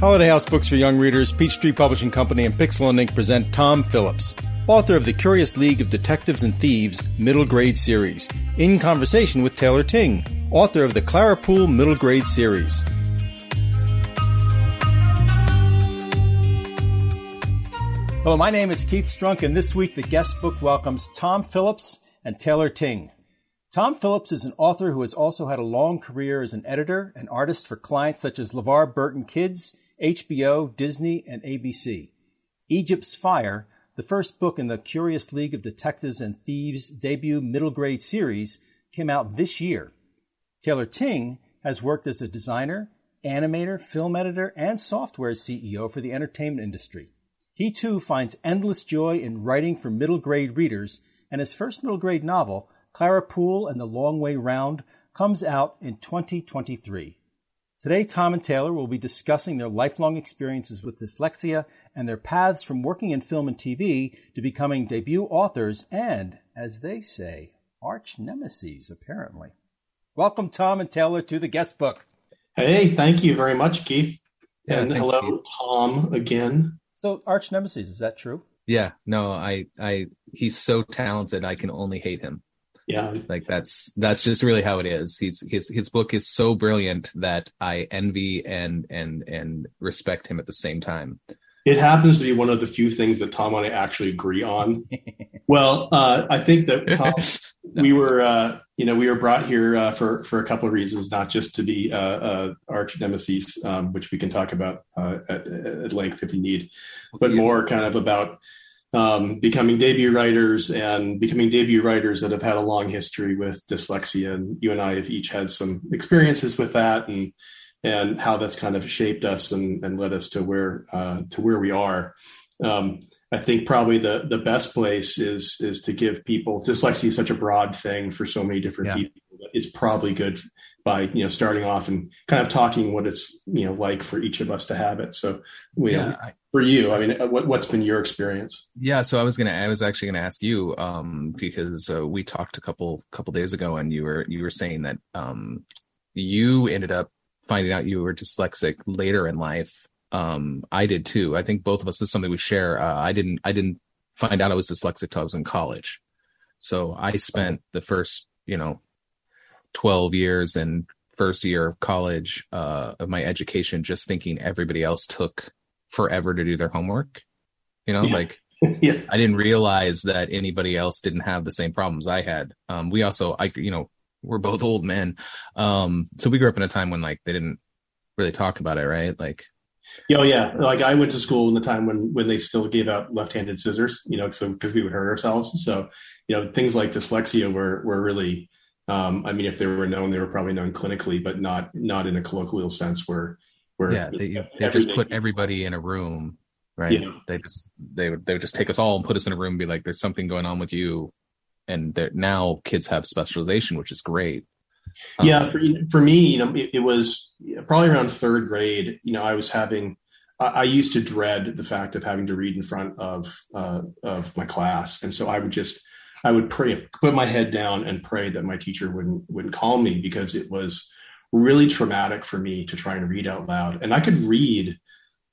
Holiday House Books for Young Readers, Peachtree Publishing Company, and Pixel and Ink present Tom Phillips, author of the Curious League of Detectives and Thieves Middle Grade Series, in conversation with Taylor Tyng, author of the Clara Poole Middle Grade Series. Hello, my name is Keith Strunk, and this week the guest book welcomes Tom Phillips and Taylor Tyng. Tom Phillips is an author who has also had a long career as an editor and artist for clients such as LeVar Burton Kids, HBO, Disney, and ABC. Egypt's Fire, the first book in the Curious League of Detectives and Thieves debut middle grade series, came out this year. Taylor Tyng has worked as a designer, animator, film editor, and software CEO for the entertainment industry. He too finds endless joy in writing for middle grade readers, and his first middle grade novel, Clara Poole and the Long Way Round, comes out in 2023. Today, Tom and Taylor will be discussing their lifelong experiences with dyslexia and their paths from working in film and TV to becoming debut authors and, as they say, arch nemesis, apparently. Welcome, Tom and Taylor, to the guest book. Hey, thank you very much, Keith. Yeah, and thanks, hello, Keith. Tom, again. So, arch nemesis, is that true? Yeah, no, I, I, he's so talented, I can only hate him yeah. Like that's that's just really how it is. He's his his book is so brilliant that i envy and and and respect him at the same time. It happens to be one of the few things that tom and i actually agree on. Well uh, i think that tom, we were uh, you know we were brought here uh, for for a couple of reasons not just to be uh, uh, arch nemesis um, which we can talk about uh, at, at, length if you need but yeah. more kind of about um, becoming debut writers and becoming debut writers that have had a long history with dyslexia. And you and I have each had some experiences with that and and how that's kind of shaped us and, and led us to where uh, to where we are. Um, I think probably the the best place is is to give people dyslexia is such a broad thing for so many different yeah. people. It's probably good by you know starting off and kind of talking what it's you know like for each of us to have it. So we, yeah, I, for you, I mean, what, what's been your experience? Yeah, so I was gonna, I was actually gonna ask you um, because uh, we talked a couple couple days ago, and you were you were saying that um, you ended up finding out you were dyslexic later in life um, I did too. I think both of us is something we share. Uh, I didn't I didn't find out I was dyslexic till I was in college. So I spent the first, you know, 12 years and first year of college uh, of my education just thinking everybody else took forever to do their homework. You know, yeah. like yeah. I didn't realize that anybody else didn't have the same problems I had. Um, we also, I, you know, we're both old men. Um, so we grew up in a time when like they didn't really talk about it, right? Like Oh yeah, like I went to school in the time when when they still gave out left-handed scissors, you know, so because we would hurt ourselves. So, you know, things like dyslexia were were really, um, I mean, if they were known, they were probably known clinically, but not not in a colloquial sense where where yeah, they, they just put everybody in a room, right? Yeah. They just they would they would just take us all and put us in a room and be like, "There's something going on with you," and now kids have specialization, which is great. Yeah, for for me, you know, it, it, was probably around third grade. You know, I was having. I, I used to dread the fact of having to read in front of uh, of my class, and so I would just I would pray, put my head down, and pray that my teacher wouldn't wouldn't call me because it was really traumatic for me to try and read out loud. And I could read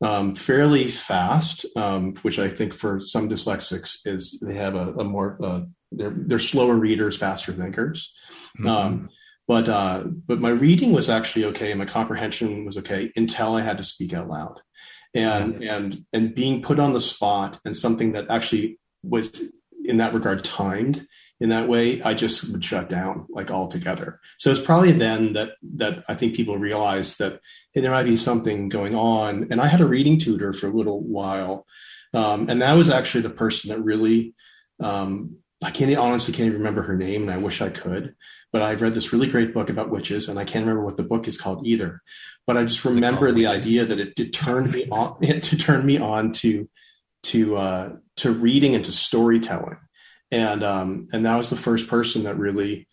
um, fairly fast, um, which I think for some dyslexics is they have a, a more uh, they're they're slower readers, faster thinkers. Mm-hmm. Um, but uh, but my reading was actually okay, and my comprehension was okay until I had to speak out loud, and and and being put on the spot and something that actually was in that regard timed in that way, I just would shut down like altogether. So it's probably then that that I think people realized that hey, there might be something going on. And I had a reading tutor for a little while, um, and that was actually the person that really um, I can't honestly can't even remember her name, and I wish I could. But I've read this really great book about witches, and I can't remember what the book is called either. But I just remember the witches. idea that it, it turned me on it to turn me on to to uh, to reading and to storytelling, and um, and that was the first person that really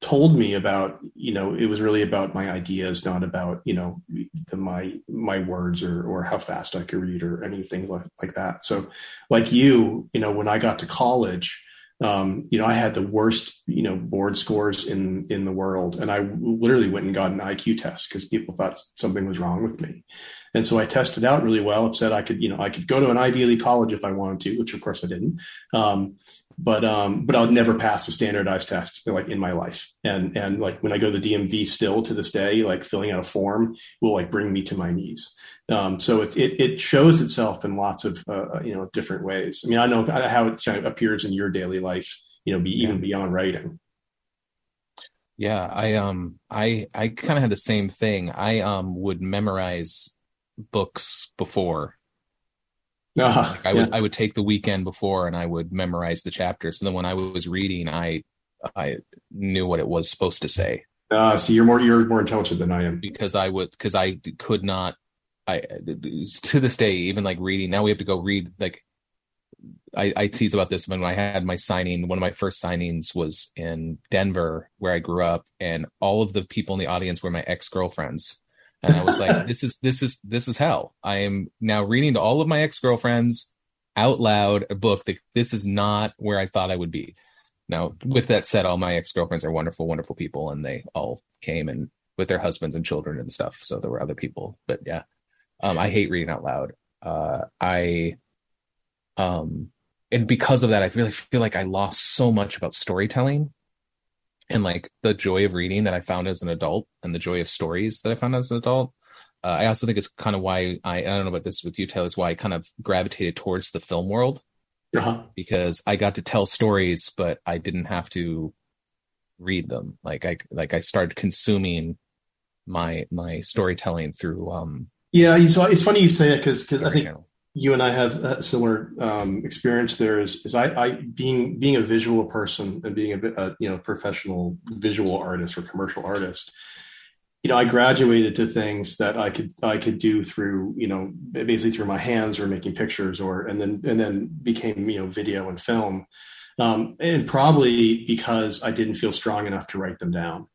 told me about you know it was really about my ideas not about you know the my my words or or how fast i could read or anything like, like that. So like you you know when i got to college um, you know, I had the worst, you know, board scores in in the world, and I literally went and got an IQ test because people thought something was wrong with me, and so I tested out really well. It said I could, you know, I could go to an Ivy League college if I wanted to, which of course I didn't. Um, but um, but I'll never pass a standardized test like in my life. And and like when I go to the DMV still to this day, like filling out a form will like bring me to my knees. Um, so it, it, it shows itself in lots of uh, uh you know different ways. I mean, I know how it kind of appears in your daily life, you know, be even yeah. beyond writing. Yeah, I um I I kind of had the same thing. I um would memorize books before uh, like I would yeah. I would take the weekend before and I would memorize the chapters. So then when I was reading, I I knew what it was supposed to say. Uh, so you're more you're more intelligent than I am because I would because I could not. I to this day even like reading now we have to go read like I, I tease about this when I had my signing. One of my first signings was in Denver, where I grew up, and all of the people in the audience were my ex girlfriends and I was like, this is this is this is hell. I am now reading to all of my ex girlfriends out loud a book that this is not where I thought I would be. Now, with that said, all my ex girlfriends are wonderful, wonderful people, and they all came and with their husbands and children and stuff. So there were other people, but yeah, um, I hate reading out loud. Uh, I, um, and because of that, I really feel like I lost so much about storytelling and like the joy of reading that I found as an adult and the joy of stories that I found as an adult. Uh, I also think it's kind of why I, I don't know about this with you, Taylor, is why I kind of gravitated towards the film world uh-huh. because I got to tell stories, but I didn't have to read them. Like I, like I started consuming my, my storytelling through, um, yeah, so it's funny you say that because, because I think channel you and I have a similar um, experience there. Is is I, I, being being a visual person and being a, a, you know professional visual artist or commercial artist. You know, I graduated to things that I could I could do through you know basically through my hands or making pictures or and then and then became you know video and film, um, and probably because I didn't feel strong enough to write them down,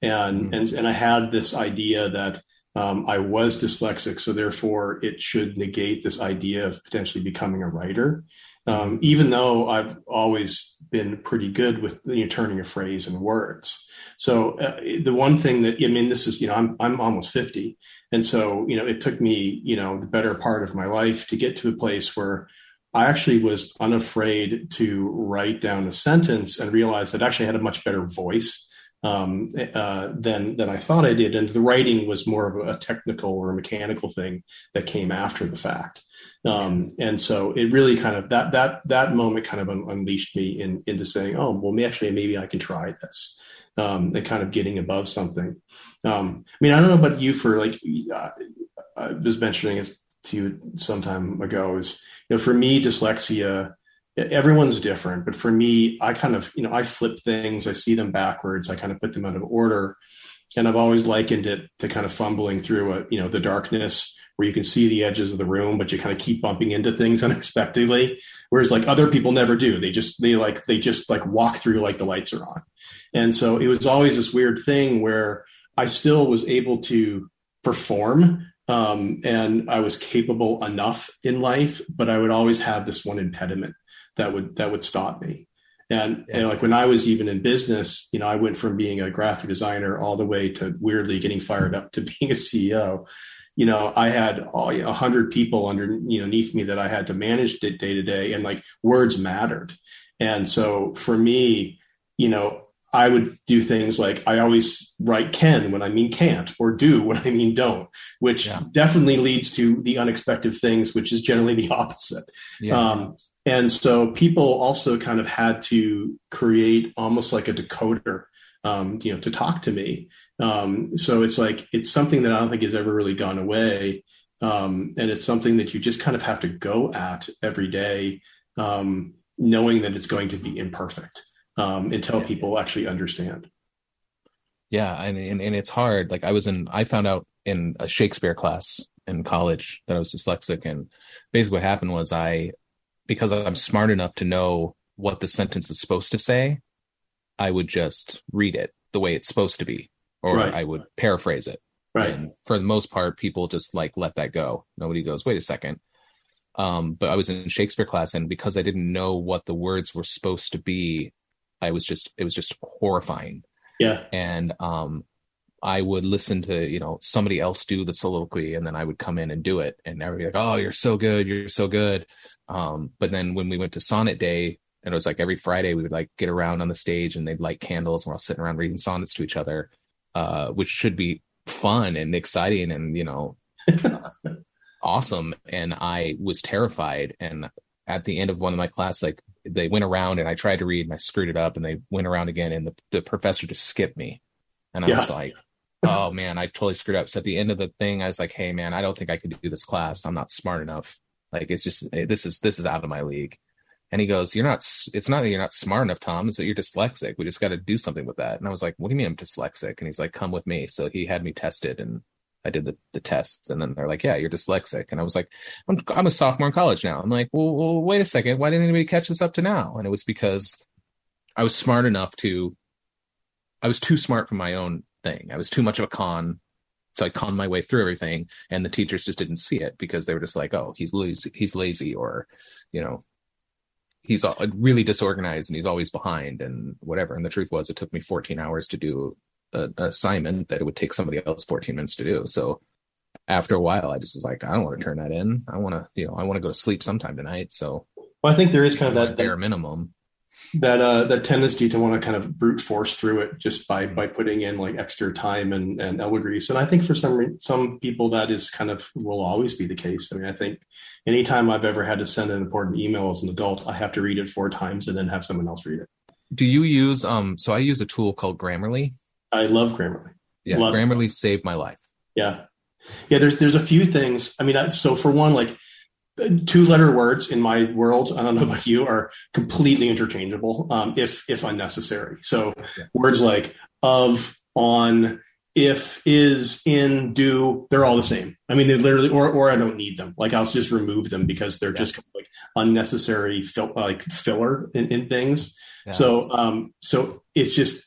and mm-hmm. and and I had this idea that um, I was dyslexic, so therefore it should negate this idea of potentially becoming a writer. Um, even though I've always been pretty good with you know, turning a phrase in words. So uh, the one thing that I mean, this is you know I'm I'm almost fifty, and so you know it took me you know the better part of my life to get to a place where I actually was unafraid to write down a sentence and realize that I actually had a much better voice um, uh, than than I thought I did, and the writing was more of a technical or mechanical thing that came after the fact. Um, and so it really kind of that that that moment kind of un- unleashed me in, into saying, oh, well, actually, maybe I can try this, um, and kind of getting above something. Um, I mean, I don't know about you for like uh, I was mentioning it to you some time ago is you know for me dyslexia everyone's different but for me i kind of you know i flip things i see them backwards i kind of put them out of order and i've always likened it to kind of fumbling through a you know the darkness where you can see the edges of the room but you kind of keep bumping into things unexpectedly whereas like other people never do. They just they like they just like walk through like the lights are on. And so it was always this weird thing where i still was able to perform um, and I was capable enough in life, but I would always have this one impediment, that would that would stop me. And, and, like when I was even in business, you know, I went from being a graphic designer all the way to weirdly getting fired up to being a CEO. You know, I had a you know, hundred people under you know, underneath me that I had to manage day to day, and like words mattered. And so for me, you know, I would do things like I always write can when I mean can't, or do when I mean don't, which yeah. definitely leads to the unexpected things, which is generally the opposite. Yeah. Um, and so people also kind of had to create almost like a decoder, um, you know, to talk to me. Um, so it's like it's something that I don't think has ever really gone away, um, and it's something that you just kind of have to go at every day, um, knowing that it's going to be imperfect um, until yeah. people actually understand. Yeah, and, and and it's hard. Like I was in, I found out in a Shakespeare class in college that I was dyslexic, and basically what happened was I, because I'm smart enough to know what the sentence is supposed to say, I would just read it the way it's supposed to be, or right. I would paraphrase it. Right. And for the most part, people just like let that go. Nobody goes, wait a second. Um, but I was in Shakespeare class, and because I didn't know what the words were supposed to be, I was just it was just horrifying. Yeah. And um, I would listen to you know somebody else do the soliloquy, and then I would come in and do it, and everybody like, "Oh, you're so good, you're so good." Um, but then when we went to Sonnet Day, and it was like every Friday we would like get around on the stage, and they'd light candles, and we're all sitting around reading sonnets to each other, uh, which should be fun and exciting, and you know. awesome. And i was terrified. And at the end of one of my class like they went around and i tried to read and i screwed it up and they went around again and the, the professor just skipped me. And i yeah. was like oh man i totally screwed up. So at the end of the thing i was like hey man i don't think i could do this class. I'm not smart enough like it's just eh, this is this is out of my league and he goes you're not it's not that you're not smart enough tom it's that you're dyslexic we just got to do something with that and i was like what do you mean i'm dyslexic and he's like come with me so he had me tested and I did the, the test and then they're like, yeah, you're dyslexic. And I was like, I'm, I'm a sophomore in college now. I'm like, well, well, wait a second. Why didn't anybody catch this up to now? And it was because I was smart enough to, I was too smart for my own thing. I was too much of a con. So I conned my way through everything and the teachers just didn't see it because they were just like, oh, he's lazy, he's lazy or, you know, he's really disorganized and he's always behind and whatever. And the truth was it took me 14 hours to do an assignment that it would take somebody else 14 minutes to do. So after a while, I just was like, I don't want to turn that in. I want to, you know, I want to go to sleep sometime tonight. So well, I think there is kind of that bare minimum that uh that tendency to want to kind of brute force through it just by by putting in like extra time and and elbow grease and i think for some some people that is kind of will always be the case i mean i think anytime i've ever had to send an important email as an adult i have to read it four times and then have someone else read it do you use um so i use a tool called grammarly I love Grammarly. Yeah, love Grammarly it. saved my life. Yeah, yeah. There's there's a few things. I mean, so for one, like two letter words in my world, I don't know about you, are completely interchangeable um, if if unnecessary. So yeah. words like of, on, if, is, in, do, they're all the same. I mean, they literally, or or I don't need them. Like I'll just remove them because they're yeah. just like unnecessary, fill, like filler in, in things. Yeah. So um, so it's just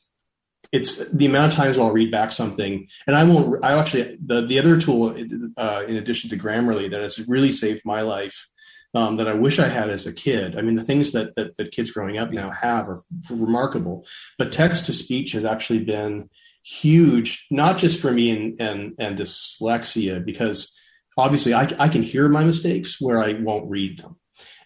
it's the amount of times I'll read back something, and I won't. I actually the the other tool, uh, in addition to Grammarly, that has really saved my life. Um, that I wish I had as a kid. I mean, the things that, that that kids growing up now have are remarkable. But text to speech has actually been huge, not just for me and and, and dyslexia, because obviously I, I can hear my mistakes where I won't read them.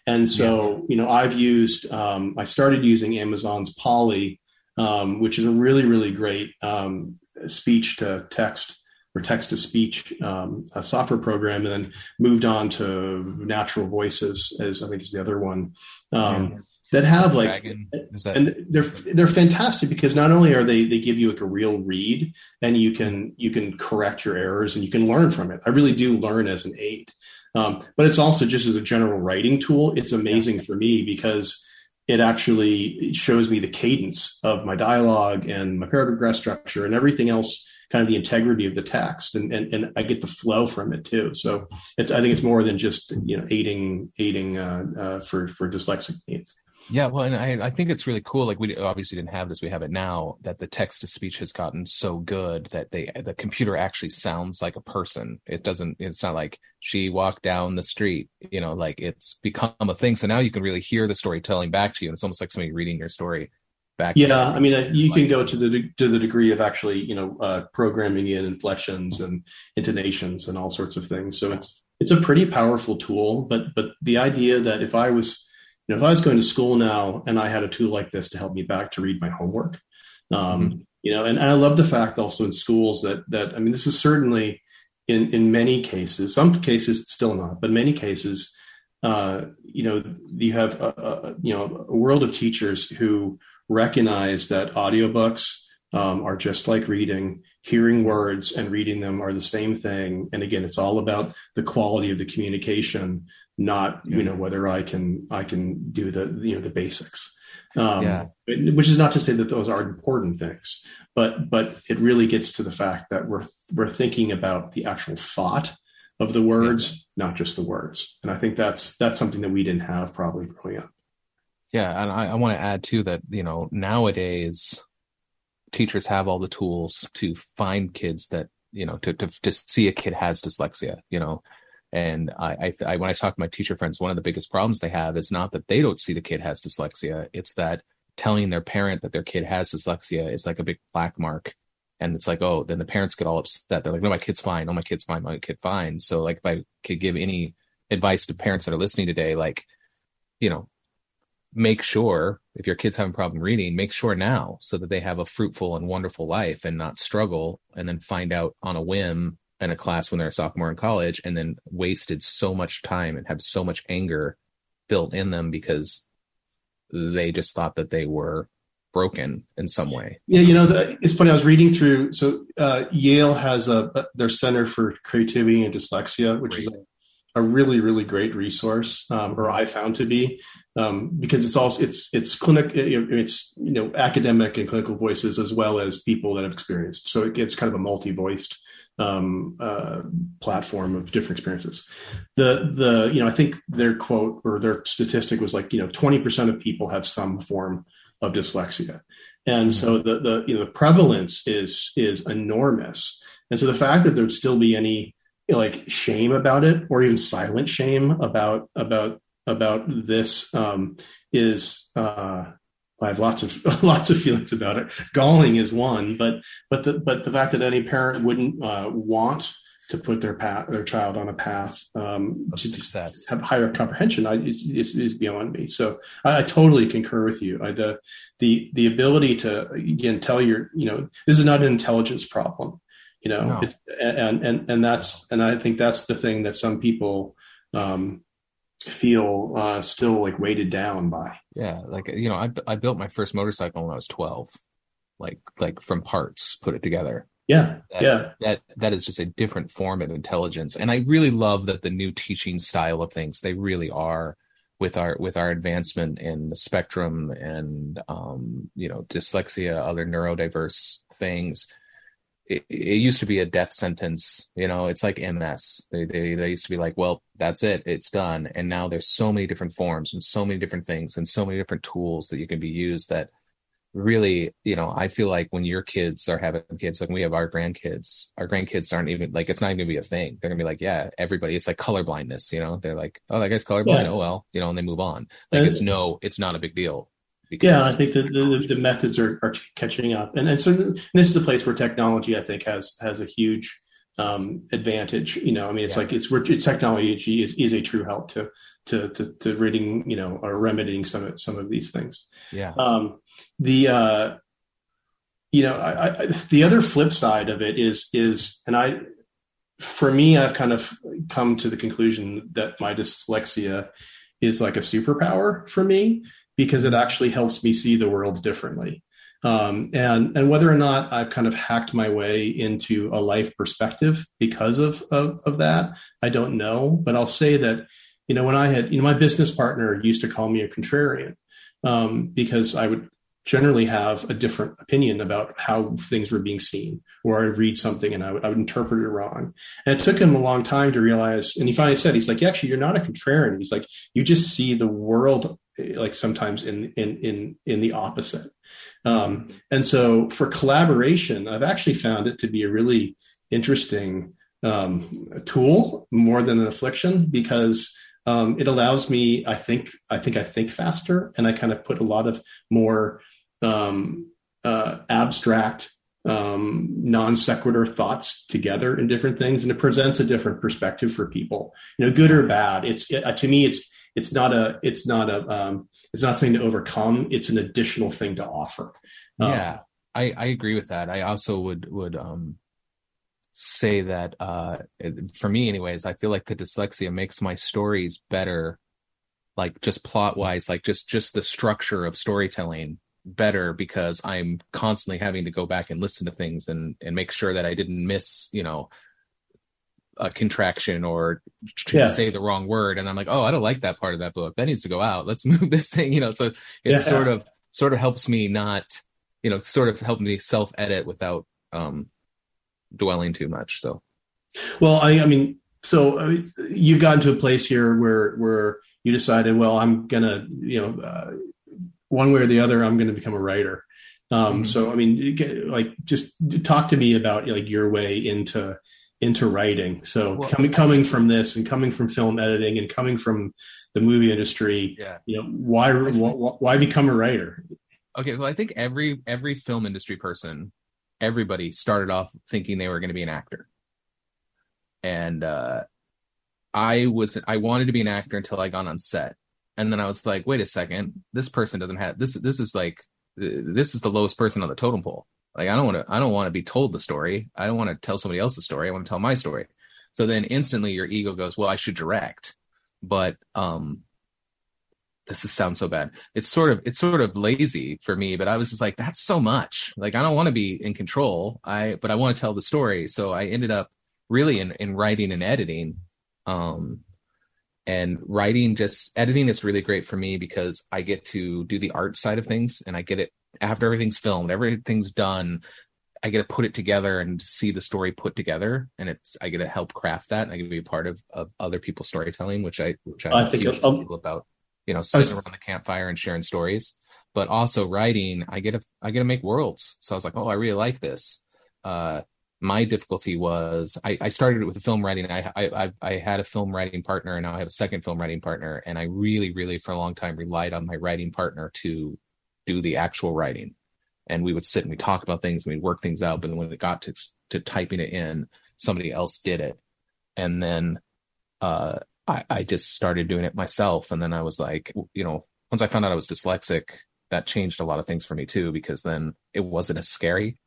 And so, yeah. you know, I've used, um, I started using Amazon's Polly um, which is a really, really great um, speech to text or text to speech um, software program, and then moved on to Natural Voices, as I think is the other one. Um, yeah. That have like, that- and they're they're fantastic because not only are they they give you like a real read, and you can you can correct your errors and you can learn from it. I really do learn as an aid, um, but it's also just as a general writing tool. It's amazing yeah. for me because it actually shows me the cadence of my dialogue and my paragraph structure and everything else kind of the integrity of the text and, and, and I get the flow from it too. So it's, I think it's more than just, you know, aiding, aiding, uh, uh, for, for dyslexic needs. Yeah, well, and I, I think it's really cool. Like we obviously didn't have this, we have it now. That the text to speech has gotten so good that they the computer actually sounds like a person. It doesn't. It's not like she walked down the street. You know, like it's become a thing. So now you can really hear the storytelling back to you, and it's almost like somebody reading your story back. Yeah, I mean, uh, you like, can go to the to the degree of actually, you know, uh, programming in inflections and intonations and all sorts of things. So it's it's a pretty powerful tool. But but the idea that if I was know, if I was going to school now and I had a tool like this to help me back to read my homework, um, mm-hmm. you know, and, and, I love the fact also in schools that that I mean, this is certainly in in many cases, some cases it's still not, but many cases, uh, you know, you have a, a, you know a world of teachers who recognize that audiobooks um, are just like reading. Hearing words and reading them are the same thing. And again, it's all about the quality of the communication not you know whether I can I can do the you know the basics. Um, yeah. Which is not to say that those are important things, but but it really gets to the fact that we're we're thinking about the actual thought of the words, yeah. not just the words. And I think that's that's something that we didn't have probably growing up. Yeah, and I, I want to add too that you know nowadays teachers have all the tools to find kids that you know to to to see a kid has dyslexia. You know, And I, I, I, when I talk to my teacher friends, one of the biggest problems they have is not that they don't see the kid has dyslexia. It's that telling their parent that their kid has dyslexia is like a big black mark. And it's like, oh, then the parents get all upset. They're like, no, my kid's fine. No, my kid's fine. My kid fine. So like, if I could give any advice to parents that are listening today, like, you know, make sure if your kids having a problem reading, make sure now so that they have a fruitful and wonderful life and not struggle and then find out on a whim in a class when they're a sophomore in college and then wasted so much time and have so much anger built in them because they just thought that they were broken in some way. Yeah, you know, the, it's funny. I was reading through. So uh, Yale has a their Center for Creativity and Dyslexia, which Great. is a a really really great resource um, or i found to be um, because it's also it's it's clinic it's you know academic and clinical voices as well as people that have experienced so it gets kind of a multi-voiced um, uh, platform of different experiences. The the you know i think their quote or their statistic was like you know 20% of people have some form of dyslexia. And so the the you know the prevalence is is enormous. And so the fact that there'd still be any like shame about it or even silent shame about about about this um, is uh, I have lots of lots of feelings about it. Galling is one, but but the but the fact that any parent wouldn't uh, want to put their path their child on a path um, of to success, have higher comprehension, I, is, is, is beyond me. So I, I, totally concur with you. I, the the the ability to again tell your you know this is not an intelligence problem you know no. and and and that's and i think that's the thing that some people um feel uh still like weighted down by. Yeah like you know i i built my first motorcycle when i was 12 like like from parts put it together. Yeah that, yeah. that that is just a different form of intelligence. And i really love that the new teaching style of things they really are with our with our advancement in the spectrum and um you know dyslexia other neurodiverse things it, it, used to be a death sentence. You know, it's like MS. They, they they used to be like, well, that's it, it's done. And now there's so many different forms and so many different things and so many different tools that you can be used that really, you know, I feel like when your kids are having kids, like we have our grandkids, our grandkids aren't even like it's not even gonna be a thing. They're gonna be like, yeah, everybody. It's like color blindness. You know, they're like, oh, that guy's colorblind. Yeah. Oh well, you know, and they move on. Like it's no, it's not a big deal. Yeah, I think the, the, the methods are, are catching up, and and so this is a place where technology, I think, has has a huge um, advantage. You know, I mean, it's yeah. like it's where it's technology is, is a true help to to to, to ridding, you know, or remedying some of some of these things. Yeah. Um, the uh, you know, I, I, the other flip side of it is is, and I, for me, I've kind of come to the conclusion that my dyslexia is like a superpower for me because it actually helps me see the world differently. Um, and and whether or not I've kind of hacked my way into a life perspective because of, of of that, I don't know. But I'll say that you know when I had you know my business partner used to call me a contrarian um, because I would generally have a different opinion about how things were being seen, or I'd read something and I would, I would interpret it wrong. And it took him a long time to realize. And he finally said, "He's like, yeah, actually, you're not a contrarian. He's like, you just see the world like sometimes in in in in the opposite. Um, and so for collaboration, I've actually found it to be a really interesting um, tool more than an affliction because um, it allows me. I think I think I think faster, and I kind of put a lot of more um, uh, abstract um, non sequitur thoughts together in different things, and it presents a different perspective for people. You know, good or bad. It's it, to me, it's it's not a it's not a um, it's not something to overcome. It's an additional thing to offer. Um, yeah i i agree with that. I also would would um say that uh for me anyways i feel like the dyslexia makes my stories better like just plot wise like just just the structure of storytelling better because i'm constantly having to go back and listen to things and and make sure that i didn't miss you know a contraction or to yeah. say the wrong word. And i'm like oh i don't like that part of that book. That needs to go out. Let's move this thing you know. So it yeah. sort of sort of helps me not you know sort of help me self edit without um dwelling too much. So. Well i i mean so I mean, you've gotten to a place here where where you decided well i'm gonna you know uh, one way or the other i'm gonna become a writer. Um, mm-hmm. so i mean like just talk to me about like your way into into writing. So well, coming coming from this and coming from film editing and coming from the movie industry, yeah. you know, why why, why become a writer? Okay, well, I think every every film industry person, everybody started off thinking they were going to be an actor, and uh, I was I wanted to be an actor until I got on set, and then I was like, wait a second, this person doesn't have this. This is like this is the lowest person on the totem pole. Like I don't want to I don't want to be told the story. I don't want to tell somebody else's story. I want to tell my story. So then instantly your ego goes, well, I should direct. But um this is, sounds so bad. It's sort of it's sort of lazy for me, but I was just like, that's so much. Like I don't want to be in control. I but I want to tell the story. So I ended up really in, in writing and editing. Um and writing just editing is really great for me because I get to do the art side of things and I get it after everything's filmed, everything's done, I get to put it together and see the story put together, and it's I get to help craft that. And I get to be a part of, of other people's storytelling, which I which I, I think feel about you know sitting was, around the campfire and sharing stories. But also writing, I get to I get to make worlds. So I was like, oh, I really like this. Uh, my difficulty was I, I started it with film writing. I, I I had a film writing partner, and now I have a second film writing partner. And I really, really, for a long time, relied on my writing partner to do the actual writing. And we would sit and we talk about things and we'd work things out. But then when it got to to typing it in somebody else did it. And then uh, I, I just started doing it myself. And then i was like you know once i found out i was dyslexic that changed a lot of things for me too because then it wasn't as scary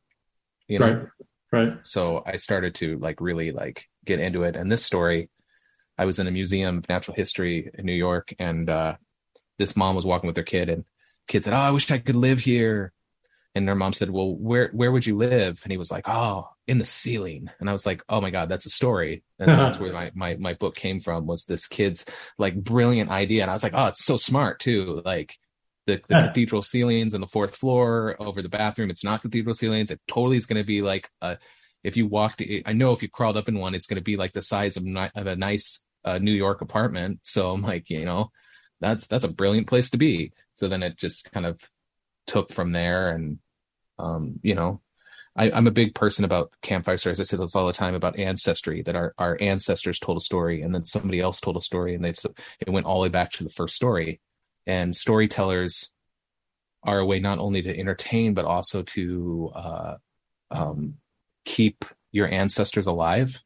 you know? Right. Right. So i started to like really like get into it. And this story i was in a museum of natural history in new york. And uh, this mom was walking with her kid and kid said, "Oh, I wish I could live here." And their mom said, "Well, where where would you live?" And he was like, "Oh, in the ceiling." And I was like, "Oh my god, that's a story." And that's where my my my book came from was this kid's like brilliant idea. And I was like, "Oh, it's so smart too." Like the, the cathedral ceilings and the fourth floor over the bathroom. It's not cathedral ceilings. It totally is going to be like a. If you walked, I know if you crawled up in one, it's going to be like the size of, of a nice uh, New York apartment. So I'm like, you know, that's that's a brilliant place to be so then it just kind of took from there and um you know I, am a big person about campfire stories. I say this all the time about ancestry, that our, our ancestors told a story and then somebody else told a story and they it went all the way back to the first story. And storytellers are a way not only to entertain, but also to uh, um, keep your ancestors alive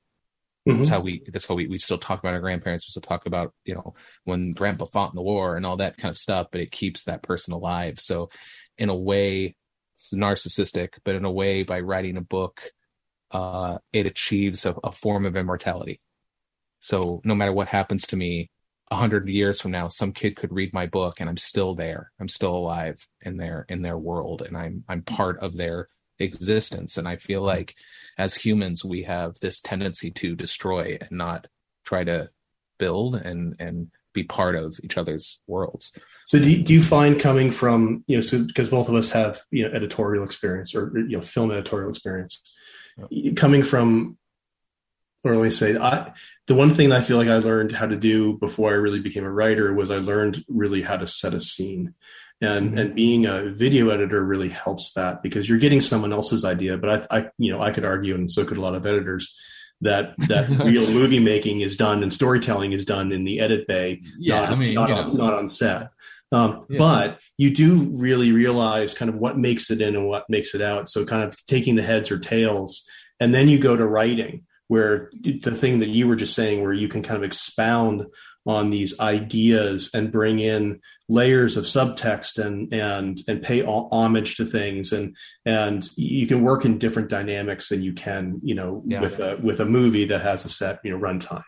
Mm-hmm. That's how we. That's how we. We still talk about our grandparents. We still talk about you know when grandpa fought in the war and all that kind of stuff. But it keeps that person alive. So, in a way, it's narcissistic, but in a way, by writing a book, uh, it achieves a, a form of immortality. So, no matter what happens to me, a hundred years from now, some kid could read my book, and I'm still there. I'm still alive in their in their world, and I'm I'm part of their existence. And I feel like as humans, we have this tendency to destroy and not try to build and and be part of each other's worlds. So do you, do you find coming from you know so because both of us have you know editorial experience or you know film editorial experience coming from or let me say I the one thing I feel like I learned how to do before I really became a writer was I learned really how to set a scene and mm-hmm. and being a video editor really helps that because you're getting someone else's idea but I, I you know i could argue and so could a lot of editors that that real movie making is done and storytelling is done in the edit bay yeah not, i mean not, on, not on set um, yeah. but you do really realize kind of what makes it in and what makes it out so kind of taking the heads or tails and then you go to writing where the thing that you were just saying where you can kind of expound on these ideas and bring in layers of subtext and and and pay homage to things and and you can work in different dynamics than you can you know yeah. with a with a movie that has a set you know runtime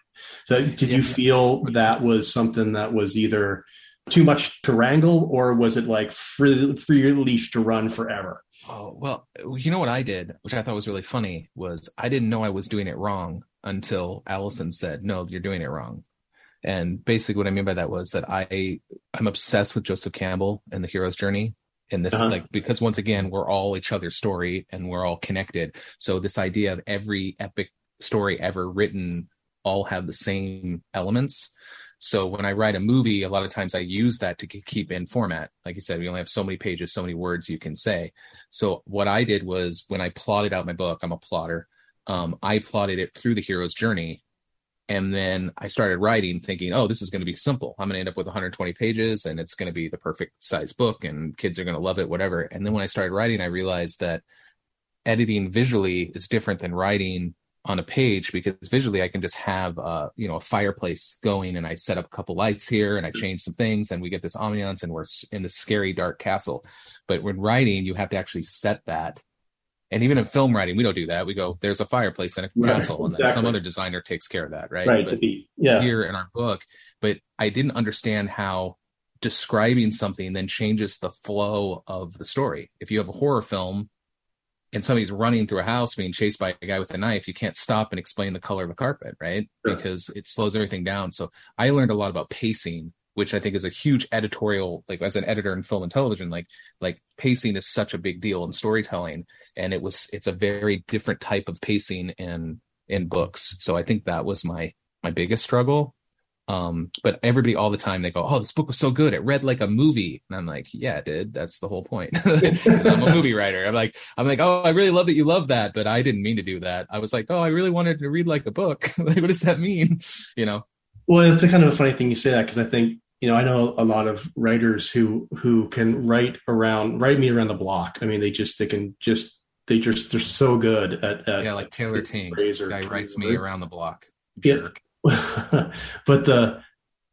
so did yeah. you feel that was something that was either too much to wrangle or was it like free free leash to run forever oh well you know what i did which i thought was really funny was i didn't know i was doing it wrong until allison said no you're doing it wrong and basically, what I mean by that was that I I'm obsessed with Joseph Campbell and the hero's journey. And this uh-huh. is like because once again we're all each other's story and we're all connected. So this idea of every epic story ever written all have the same elements. So when I write a movie, a lot of times I use that to keep in format. Like you said, we only have so many pages, so many words you can say. So what I did was when I plotted out my book, I'm a plotter. um, I plotted it through the hero's journey. And then I started writing thinking, oh, this is going to be simple. I'm going to end up with 120 pages and it's going to be the perfect size book and kids are going to love it, whatever. And then when I started writing, I realized that editing visually is different than writing on a page because visually I can just have uh, you know a fireplace going and I set up a couple lights here and I change some things and we get this ambiance and we're in this scary dark castle. But when writing, you have to actually set that and even in film writing, we don't do that. We go, there's a fireplace and a right, castle, and then some other designer takes care of that, right? Right. to be, yeah. Here in our book, but I didn't understand how describing something then changes the flow of the story. If you have a horror film and somebody's running through a house being chased by a guy with a knife, you can't stop and explain the color of the carpet, right? Sure. Because it slows everything down. So I learned a lot about pacing which I think is a huge editorial, like as an editor in film and television, like like pacing is such a big deal in storytelling, and it was it's a very different type of pacing in in books. So I think that was my my biggest struggle. Um, but everybody all the time they go, "Oh, this book was so good; it read like a movie." And I'm like, "Yeah, it did. That's the whole point." I'm a movie writer. I'm like, I'm like, "Oh, I really love that you love that," but I didn't mean to do that. I was like, "Oh, I really wanted to read like a book." like, what does that mean? You know? Well, it's a kind of a funny thing you say that because I think you know, I know a lot of writers who who can write around write me around the block. I mean, they just they can just they just they're so good at, at yeah, like Taylor Tyng, guy writes me around the block. Yeah. but the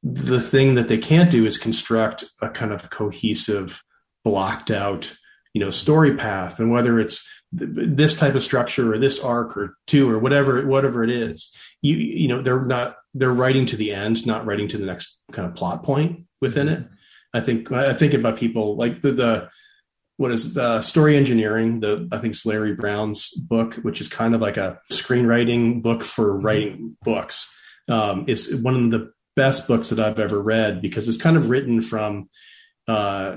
the thing that they can't do is construct a kind of cohesive, blocked out, you know, story path, and whether it's this type of structure or this arc or two or whatever whatever it is you you know they're not they're writing to the end not writing to the next kind of plot point within it. I think i think about people like the the what is the story engineering the i think it's larry brown's book which is kind of like a screenwriting book for writing books. Um, it's one of the best books that i've ever read because it's kind of written from uh,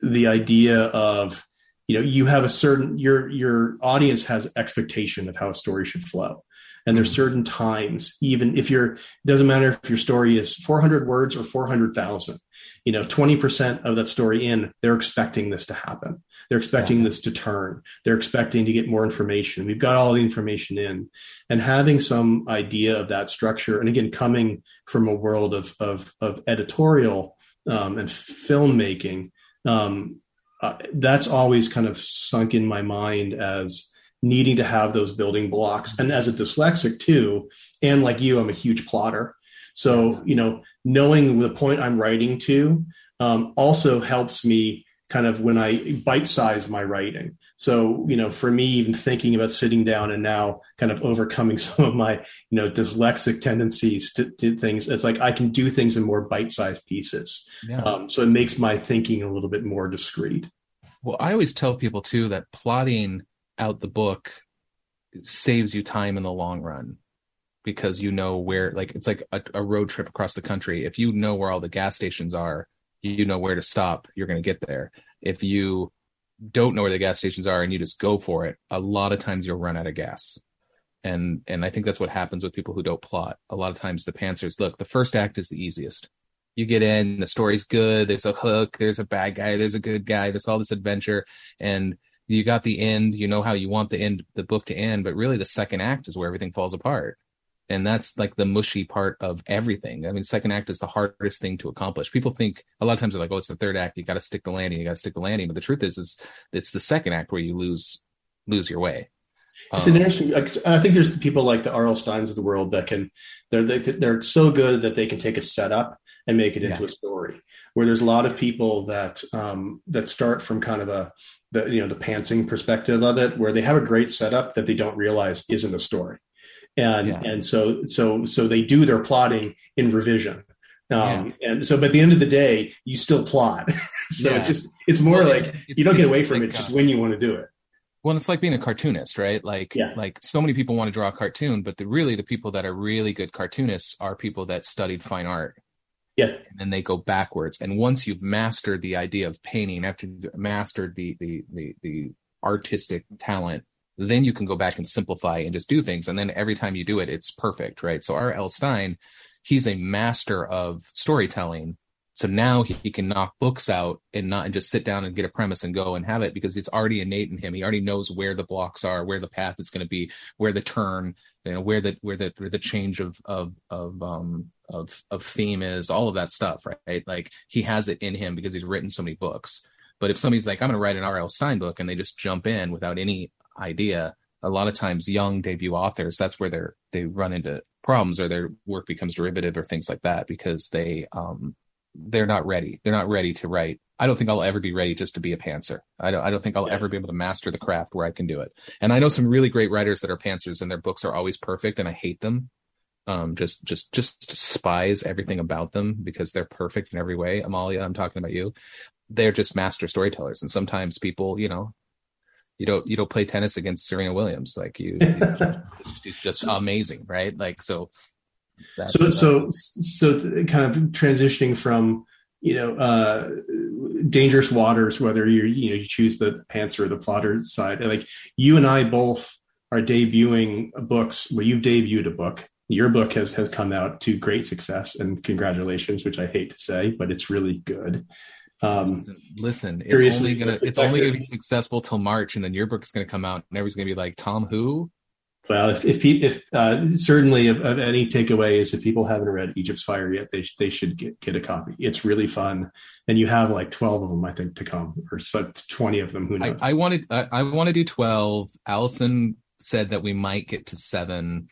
the idea of you know you have a certain your your audience has expectation of how a story should flow. And there's mm-hmm. certain times even if you're it doesn't matter if your story is 400 words or 400,000 you know 20% of that story in they're expecting this to happen. They're expecting yeah. this to turn. They're expecting to get more information. We've got all the information in. And having some idea of that structure and again coming from a world of of, of editorial um, and filmmaking um, uh, that's always kind of sunk in my mind as needing to have those building blocks. And as a dyslexic too, and like you, I'm a huge plotter. So, you know, knowing the point I'm writing to um, also helps me kind of when I bite size my writing. So, you know, for me, even thinking about sitting down and now kind of overcoming some of my, you know, dyslexic tendencies to, to things, it's like I can do things in more bite sized pieces. Yeah. Um, so it makes my thinking a little bit more discreet. Well, I always tell people too that plotting out the book saves you time in the long run because you know where, like, it's like a, a road trip across the country. If you know where all the gas stations are, you know where to stop, you're going to get there. If you don't know where the gas stations are and you just go for it, a lot of times you'll run out of gas. And and I think that's what happens with people who don't plot. A lot of times the pantsers look, the first act is the easiest. You get in, the story's good, there's a hook, there's a bad guy, there's a good guy, there's all this adventure, and you got the end, you know how you want the end the book to end, but really the second act is where everything falls apart and that's like the mushy part of everything i mean second act is the hardest thing to accomplish people think a lot of times they're like oh it's the third act you got to stick the landing you got to stick the landing but the truth is is it's the second act where you lose lose your way it's um, an interesting. I think there's people like the R.L. Stines of the world that can they're they're so good that they can take a setup and make it into yeah. a story. Where there's a lot of people that um, that start from kind of a the you know the pantsing perspective of it, where they have a great setup that they don't realize isn't a story and yeah. and so so so they do their plotting in revision um, yeah. and so but at the end of the day you still plot so yeah. it's just it's more well, like it's, you don't get away from like, it just uh, when you want to do it well it's like being a cartoonist right like yeah. like so many people want to draw a cartoon but the really the people that are really good cartoonists are people that studied fine art yeah and then they go backwards and once you've mastered the idea of painting after you've mastered the the the, the artistic talent then you can go back and simplify and just do things. And then every time you do it, it's perfect, right? So R.L. Stine, he's a master of storytelling. So now he, he, can knock books out and not and just sit down and get a premise and go and have it because it's already innate in him. He already knows where the blocks are, where the path is going to be, where the turn, you know, where the where the where the change of of of um of of theme is, all of that stuff, right? Like he has it in him because he's written so many books. But if somebody's like, I'm going to write an R.L. Stine book, and they just jump in without any idea, a lot of times young debut authors, that's where they're they run into problems or their work becomes derivative or things like that because they um they're not ready. They're not ready to write. I don't think I'll ever be ready just to be a pantser. I don't I don't think I'll yeah. ever be able to master the craft where I can do it. And I know some really great writers that are pantsers and their books are always perfect and I hate them. Um just just just despise everything about them because they're perfect in every way. Amalia, I'm talking about you. They're just master storytellers and sometimes people, you know, you don't you don't play tennis against Serena Williams like you, she's just amazing, right? Like so so, so, so kind of transitioning from, you know, uh, dangerous waters, whether you're, you know, you choose the pantser or the plotter side, like you and I both are debuting books where well, you've debuted a book. Your book has, has come out to great success and congratulations, which I hate to say, but it's really good. Um, listen, it's only gonna it's only gonna be successful till March, and then your book's gonna come out, and everybody's gonna be like, "Tom, who?" Well, if if, if uh, certainly if any takeaway is if people haven't read Egypt's Fire yet, they they should get get a copy. It's really fun, and you have like twelve of them, I think, to come, or so twenty of them. Who knows? I, I wanted I, I want to do twelve. Allison said that we might get to seven,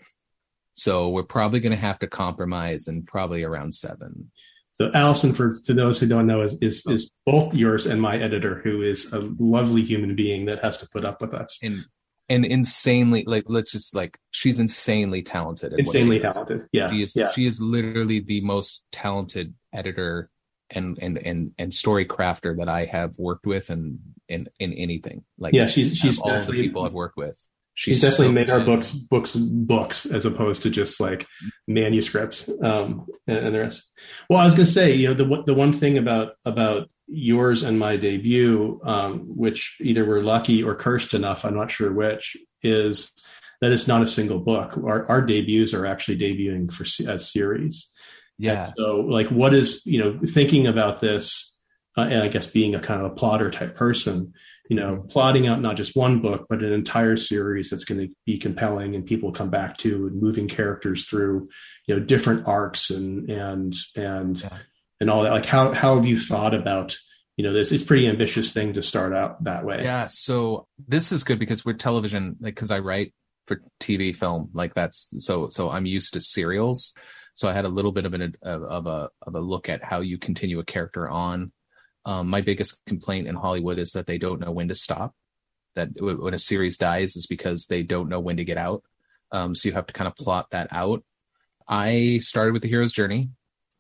so we're probably going to have to compromise and probably around seven. So Allison, for, for those who don't know, is, is oh. is both yours and my editor, who is a lovely human being that has to put up with us. And and insanely like let's just like she's insanely talented insanely talented. Yeah she is yeah. she is literally the most talented editor and and and and story crafter that i have worked with and in in anything. Like yeah she's she's all the people i've worked with she's, she's definitely so made good. our books books books as opposed to just like manuscripts um and, and the rest well i was gonna say you know the the one thing about about yours and my debut, um, which either we're lucky or cursed enough, I'm not sure which, is that it's not a single book. Our, our debuts are actually debuting for as series. Yeah. And so, like, what is you know thinking about this, uh, and I guess being a kind of a plotter type person, you know, mm-hmm. plotting out not just one book but an entire series that's going to be compelling and people come back to, and moving characters through, you know, different arcs and and and. Yeah. and all that. Like how how have you thought about you know this? Is pretty ambitious thing to start out that way. Yeah so this is good because we're television like because i write for tv film like that's so so i'm used to serials. So i had a little bit of an of a of a look at how you continue a character on um, my biggest complaint in hollywood is that they don't know when to stop that when a series dies is because they don't know when to get out. Um, so you have to kind of plot that out. I started with the hero's journey.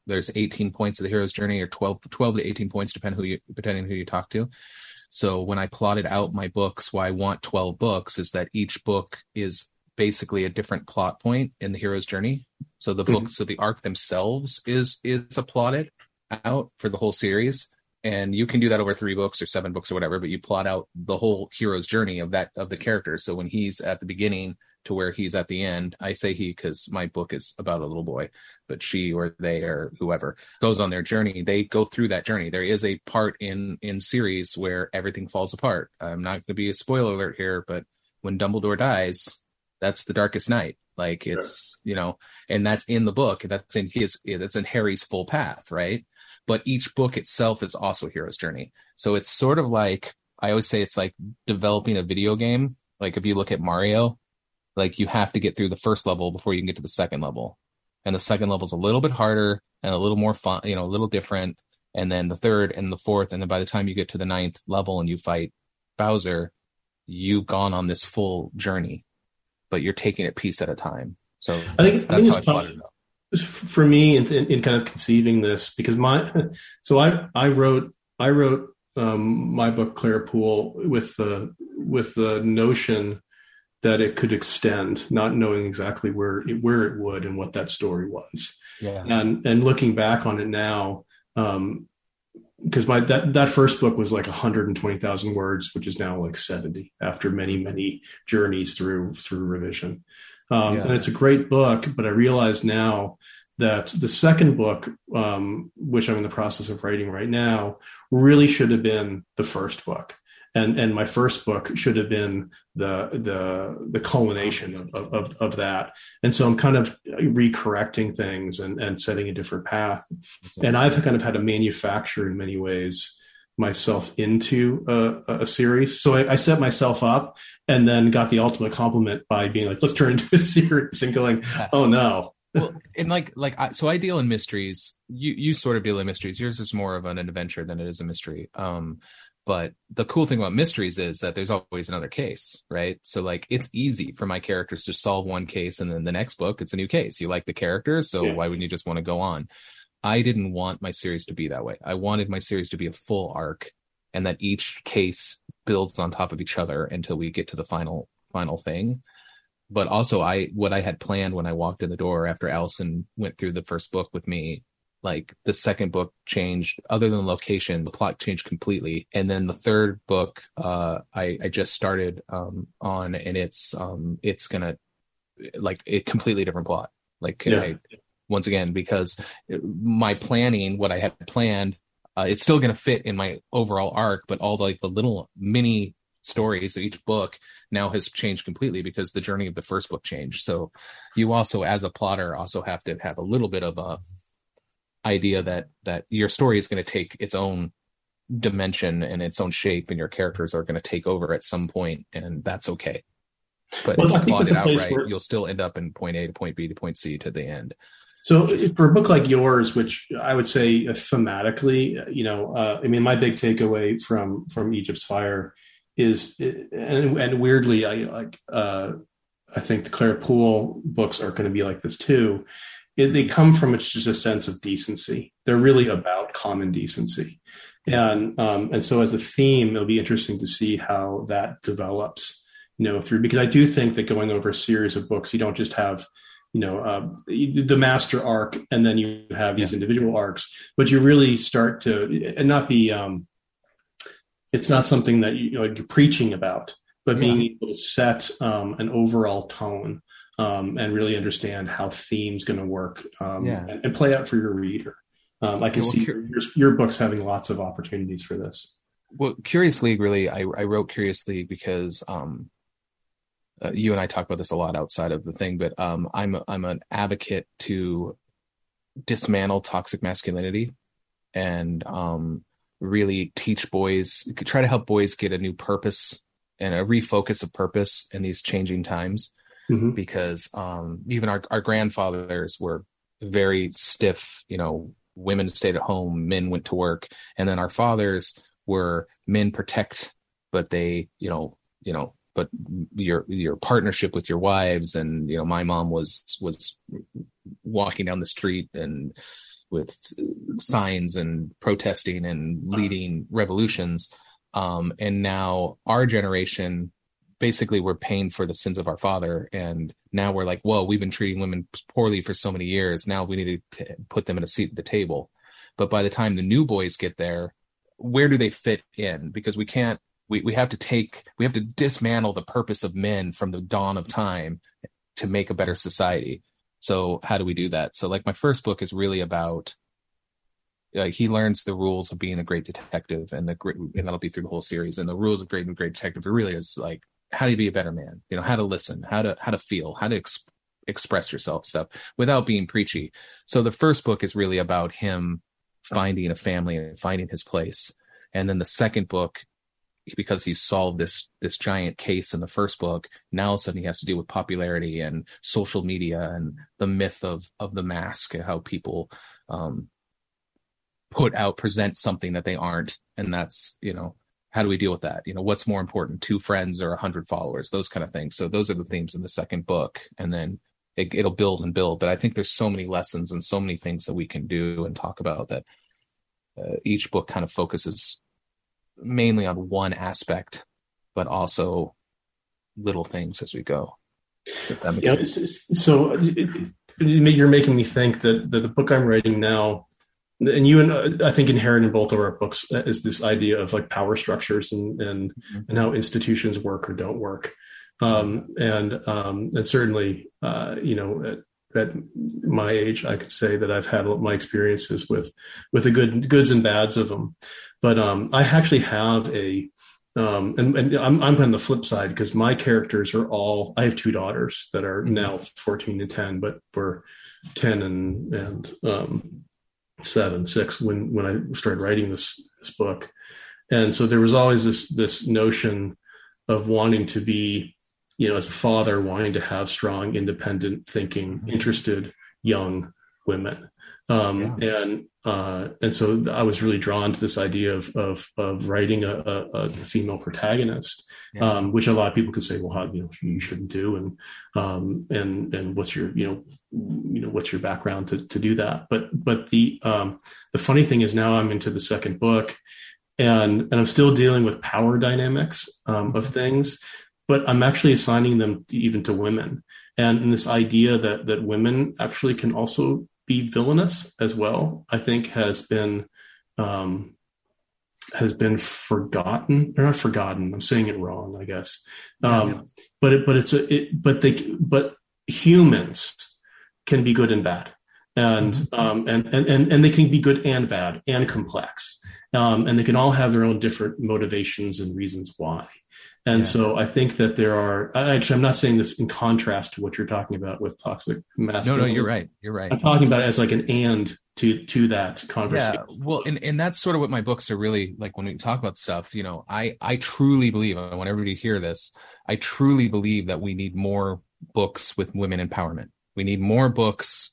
There's 18 points of the hero's journey or 12, 12 to 18 points depending who you depending who you talk to. So when i plotted out my books why i want 12 books is that each book is basically a different plot point in the hero's journey. So the mm-hmm. books of the arc themselves is is a plotted out for the whole series and you can do that over three books or seven books or whatever but you plot out the whole hero's journey of that of the character so when he's at the beginning to where he's at the end. I say he because my book is about a little boy, but she or they or whoever goes on their journey, they go through that journey. There is a part in in series where everything falls apart. I'm not going to be a spoiler alert here, but when Dumbledore dies, that's the darkest night. Like it's you know, and that's in the book. That's in his. That's in Harry's full path, right? But each book itself is also a hero's journey. So it's sort of like I always say it's like developing a video game. Like if you look at Mario, like you have to get through the first level before you can get to the second level. And the second level is a little bit harder and a little more fun you know a little different. And then the third and the fourth and then by the time you get to the ninth level and you fight bowser you've gone on this full journey but you're taking it piece at a time. So i think it's, I think it's tough for me in, in, in, kind of conceiving this because my so i i wrote i wrote um, my book Clara Poole with the with the notion that it could extend, not knowing exactly where it, where it would and what that story was. Yeah. And and looking back on it now, um, because my that that first book was like 120,000 words, which is now like 70 after many many journeys through through revision. Um, yeah. And it's a great book, but I realize now that the second book, um, which I'm in the process of writing right now, really should have been the first book. And, and my first book should have been the the the culmination of, of, of that. And so I'm kind of recorrecting things and, and setting a different path. And I've kind of had to manufacture in many ways myself into a, a series. So I, I, set myself up and then got the ultimate compliment by being like, let's turn into a series and going, oh no. well, and like, like, I, so I deal in mysteries. You, you sort of deal in mysteries. Yours is more of an adventure than it is a mystery. Um, but the cool thing about mysteries is that there's always another case, right? So like it's easy for my characters to solve one case and then the next book it's a new case. You like the characters, so yeah. why wouldn't you just want to go on? I didn't want my series to be that way. I wanted my series to be a full arc and that each case builds on top of each other until we get to the final final thing. But also I what I had planned when I walked in the door after Allison went through the first book with me, like the second book changed other than location, the plot changed completely. And then the third book uh I, I just started um on and it's um it's gonna like a completely different plot. Like yeah. I, once again because my planning what i had planned uh, it's still going to fit in my overall arc but all the, like the little mini stories of each book now has changed completely because the journey of the first book changed. So you also as a plotter also have to have a little bit of a idea that that your story is going to take its own dimension and its own shape and your characters are going to take over at some point and that's okay. But well, if you plot it out right where... you'll still end up in point a to point b to point c to the end so for a book like yours, which I would say thematically, you know, uh, I mean, my big takeaway from from Egypt's Fire is, and, and weirdly, I like, uh, I think the Clara Poole books are going to be like this too. It, they come from it's just a sense of decency. They're really about common decency, and um, and so as a theme, it'll be interesting to see how that develops. You know, through because I do think that going over a series of books, you don't just have you know uh, the master arc and then you have these yeah. individual arcs but you really start to and not be um it's not something that you, know, you're preaching about but being yeah. able to set um, an overall tone um, and really understand how themes going to work um, yeah. and, and, play out for your reader um, i can well, see your, your books having lots of opportunities for this well curious league really i, I wrote curious league because um uh, you and I talk about this a lot outside of the thing, but um, I'm I'm an advocate to dismantle toxic masculinity and um, really teach boys, try to help boys get a new purpose and a refocus of purpose in these changing times. Mm-hmm. Because um, even our, our grandfathers were very stiff, you know, women stayed at home, men went to work, and then our fathers were men protect, but they, you know, you know, but your your partnership with your wives and you know my mom was was walking down the street and with signs and protesting and leading revolutions. Um, and now our generation basically we're paying for the sins of our father and now we're like whoa we've been treating women poorly for so many years. Now we need to put them in a seat at the table. But by the time the new boys get there where do they fit in? Because we can't we, we have to take we have to dismantle the purpose of men from the dawn of time to make a better society. So how do we do that? So like my first book is really about uh, he learns the rules of being a great detective and the great and that'll be through the whole series. And the rules of great and great detective it really is like how do you be a better man? You know how to listen how to how to feel how to ex- express yourself stuff without being preachy. So the first book is really about him finding a family and finding his place. And then the second book because he's solved this this giant case in the first book now all of a sudden he has to deal with popularity and social media and the myth of of the mask and how people um put out present something that they aren't. And that's you know how do we deal with that? You know what's more important two friends or a hundred followers? Those kind of things. So those are the themes in the second book. And then it, it'll build and build. But i think there's so many lessons and so many things that we can do and talk about that uh, each book kind of focuses mainly on one aspect, but also little things as we go. Yeah, so you're making me think that, the book I'm writing now, and you and I think inherent in both of our books uh, is this idea of like power structures and and mm-hmm. and how institutions work or don't work, um, and um, and certainly uh, you know at my age, I could say that I've had my experiences with with the good goods and bads of them. But um, I actually have a um, and, and I'm, I'm on the flip side because my characters are all, I have two daughters that are mm-hmm. now 14 and 10, but were 10 and, and, um, seven, six when, when I started writing this, this book. And so there was always this, this notion of wanting to be, you know, as a father, wanting to have strong, independent thinking, mm-hmm. interested young women. Um, yeah. and uh, and so I was really drawn to this idea of of, of writing a, a, a female protagonist, yeah. um, which a lot of people could say, well, how you know you shouldn't do, and um, and and what's your you know you know what's your background to to do that? But but the um, the funny thing is now I'm into the second book, and and I'm still dealing with power dynamics um, of things, but I'm actually assigning them even to women, and, and this idea that that women actually can also be villainous as well, I think has been um, has been forgotten or not forgotten. I'm saying it wrong, I guess. Um, yeah, yeah. But it, but it's a it, but they but humans can be good and bad, and mm-hmm. um, and, and and and they can be good and bad and complex, um, and they can all have their own different motivations and reasons why. And yeah. so I think that there are actually I'm not saying this in contrast to what you're talking about with toxic masculinity. No, no, you're right. You're right. I'm talking about it as like an and to to that conversation. Yeah. Well, and, and that's sort of what my books are really like when we talk about stuff, you know, I I truly believe I want everybody to hear this. I truly believe that we need more books with women empowerment. We need more books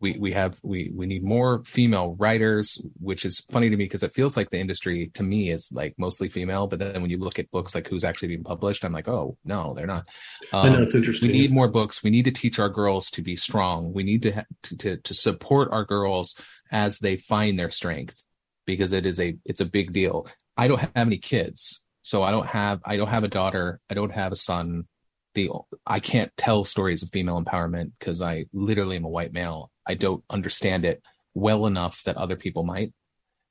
we we have we we need more female writers which is funny to me because it feels like the industry to me is like mostly female but then when you look at books like who's actually being published i'm like oh no they're not. Um, i know it's interesting we need more books. We need to teach our girls to be strong. We need to ha- to, to, to support our girls as they find their strength because it is a it's a big deal. I don't have any kids so i don't have i don't have a daughter. I don't have a son the I can't tell stories of female empowerment because I literally am a white male. I don't understand it well enough that other people might.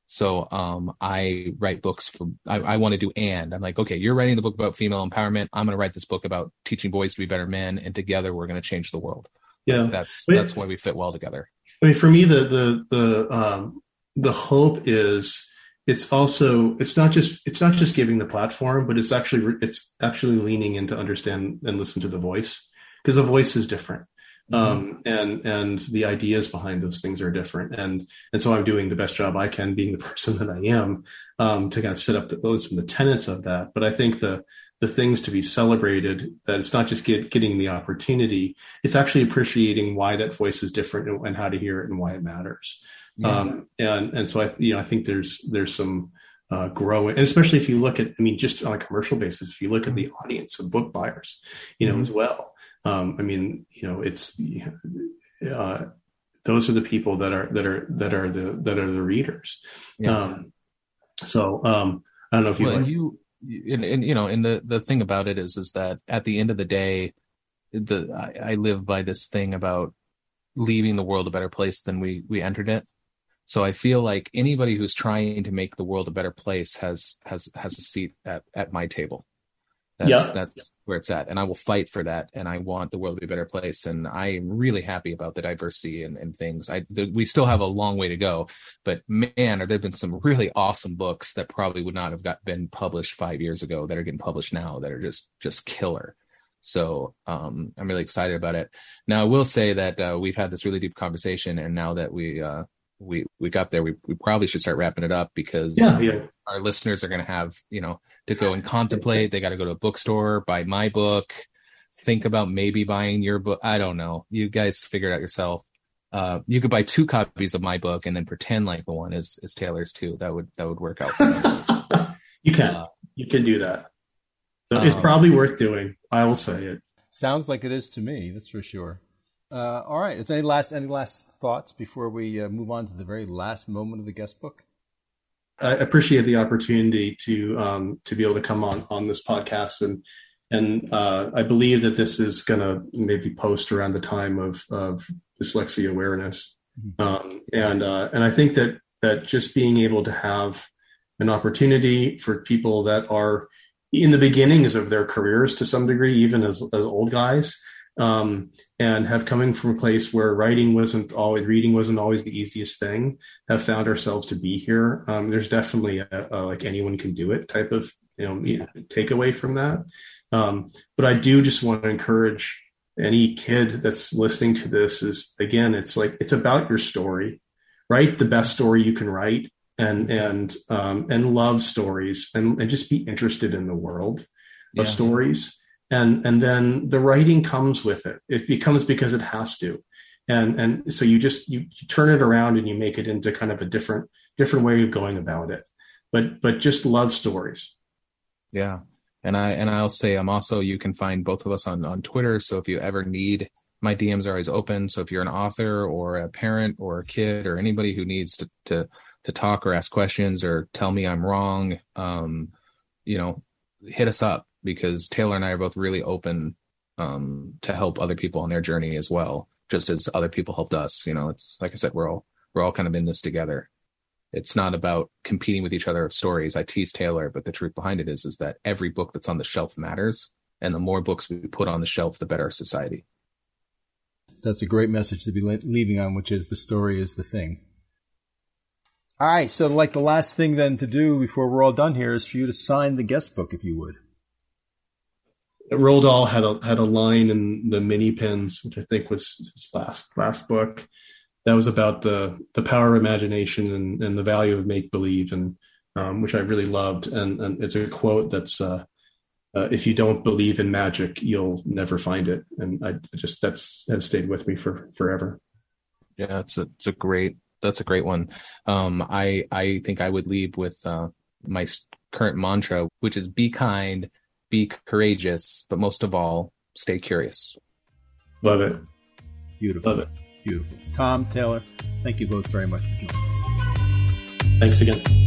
So um, I write books for I, I want to do and I'm like, okay, you're writing the book about female empowerment. I'm gonna write this book about teaching boys to be better men, and together we're gonna change the world. Yeah. That's that's why we fit well together. I mean, for me the the the um the hope is it's also it's not just it's not just giving the platform but it's actually it's actually leaning in to understand and listen to the voice because the voice is different. Mm-hmm. um, and and the ideas behind those things are different. And and so i'm doing the best job i can being the person that i am um, to kind of set up the, those and the tenets of that. But i think the the things to be celebrated that it's not just get, getting the opportunity it's actually appreciating why that voice is different and, and how to hear it and why it matters yeah. Um, and and so I you know I think there's there's some uh, growing, and especially if you look at I mean just on a commercial basis, if you look at the mm-hmm. audience of book buyers, you know mm-hmm. as well. Um, I mean you know it's uh, those are the people that are that are that are the that are the readers. Yeah. Um, so um, I don't know if you well, like- you and, and, you know and the the thing about it is is that at the end of the day the I, I live by this thing about leaving the world a better place than we we entered it so I feel like anybody who's trying to make the world a better place has has has a seat at at my table. That's, yeah. that's where it's at. And I will fight for that. And I want the world to be a better place. And I'm really happy about the diversity and, and things. I, the, we still have a long way to go, but man, there've been some really awesome books that probably would not have got been published five years ago that are getting published now that are just, just killer. So, um, I'm really excited about it. Now I will say that, uh, we've had this really deep conversation and now that we, uh, we we got there we, we probably should start wrapping it up because yeah, yeah. our listeners are going to have you know to go and contemplate. They got to go to a bookstore buy my book think about maybe buying your book. I don't know. You guys figure it out yourself. Uh, you could buy two copies of my book and then pretend like the one is is taylor's too. That would that would work out you can. Uh, you can do that. So um, it's probably worth doing. I will say it. Sounds like it is to me that's for sure uh, all right. Is any last any last thoughts before we uh, move on to the very last moment of the guest book? I appreciate the opportunity to um, to be able to come on on this podcast and and uh, I believe that this is going to maybe post around the time of of dyslexia awareness, mm-hmm. um, and uh, and I think that that just being able to have an opportunity for people that are in the beginnings of their careers to some degree, even as as old guys, um, and have coming from a place where writing wasn't always reading wasn't always the easiest thing have found ourselves to be here. Um, there's definitely a, a, like anyone can do it type of you know takeaway from that. Um, but i do just want to encourage any kid that's listening to this is again it's like it's about your story. Write the best story you can write and and um, and love stories and, and just be interested in the world of stories and and then the writing comes with it. It becomes because it has to. And and so you just you, you turn it around and you make it into kind of a different different way of going about it. But but just love stories. Yeah. And i and i'll say i'm also you can find both of us on on twitter. So if you ever need my dms are always open. So if you're an author or a parent or a kid or anybody who needs to to to talk or ask questions or tell me i'm wrong um you know hit us up because Taylor and I are both really open um, to help other people on their journey as well, just as other people helped us. You know, it's like I said, we're all we're all kind of in this together. It's not about competing with each other of stories. I tease Taylor, but the truth behind it is is that every book that's on the shelf matters, and the more books we put on the shelf, the better society. That's a great message to be leaving on, which is the story is the thing. All right, so like the last thing then to do before we're all done here is for you to sign the guest book, if you would. Roald Dahl had a had a line in the Minpins, which I think was his last last book. That was about the the power of imagination and, and the value of make believe, and um, which I really loved. And, and it's a quote that's uh, uh, if you don't believe in magic, you'll never find it. And I just that's has stayed with me for forever. Yeah, it's a it's a great that's a great one. Um, I I think I would leave with uh, my current mantra, which is be kind be courageous, but most of all, stay curious. Love it. Beautiful. Love it. Beautiful. Tom, Taylor, thank you both very much for joining us. Thanks again.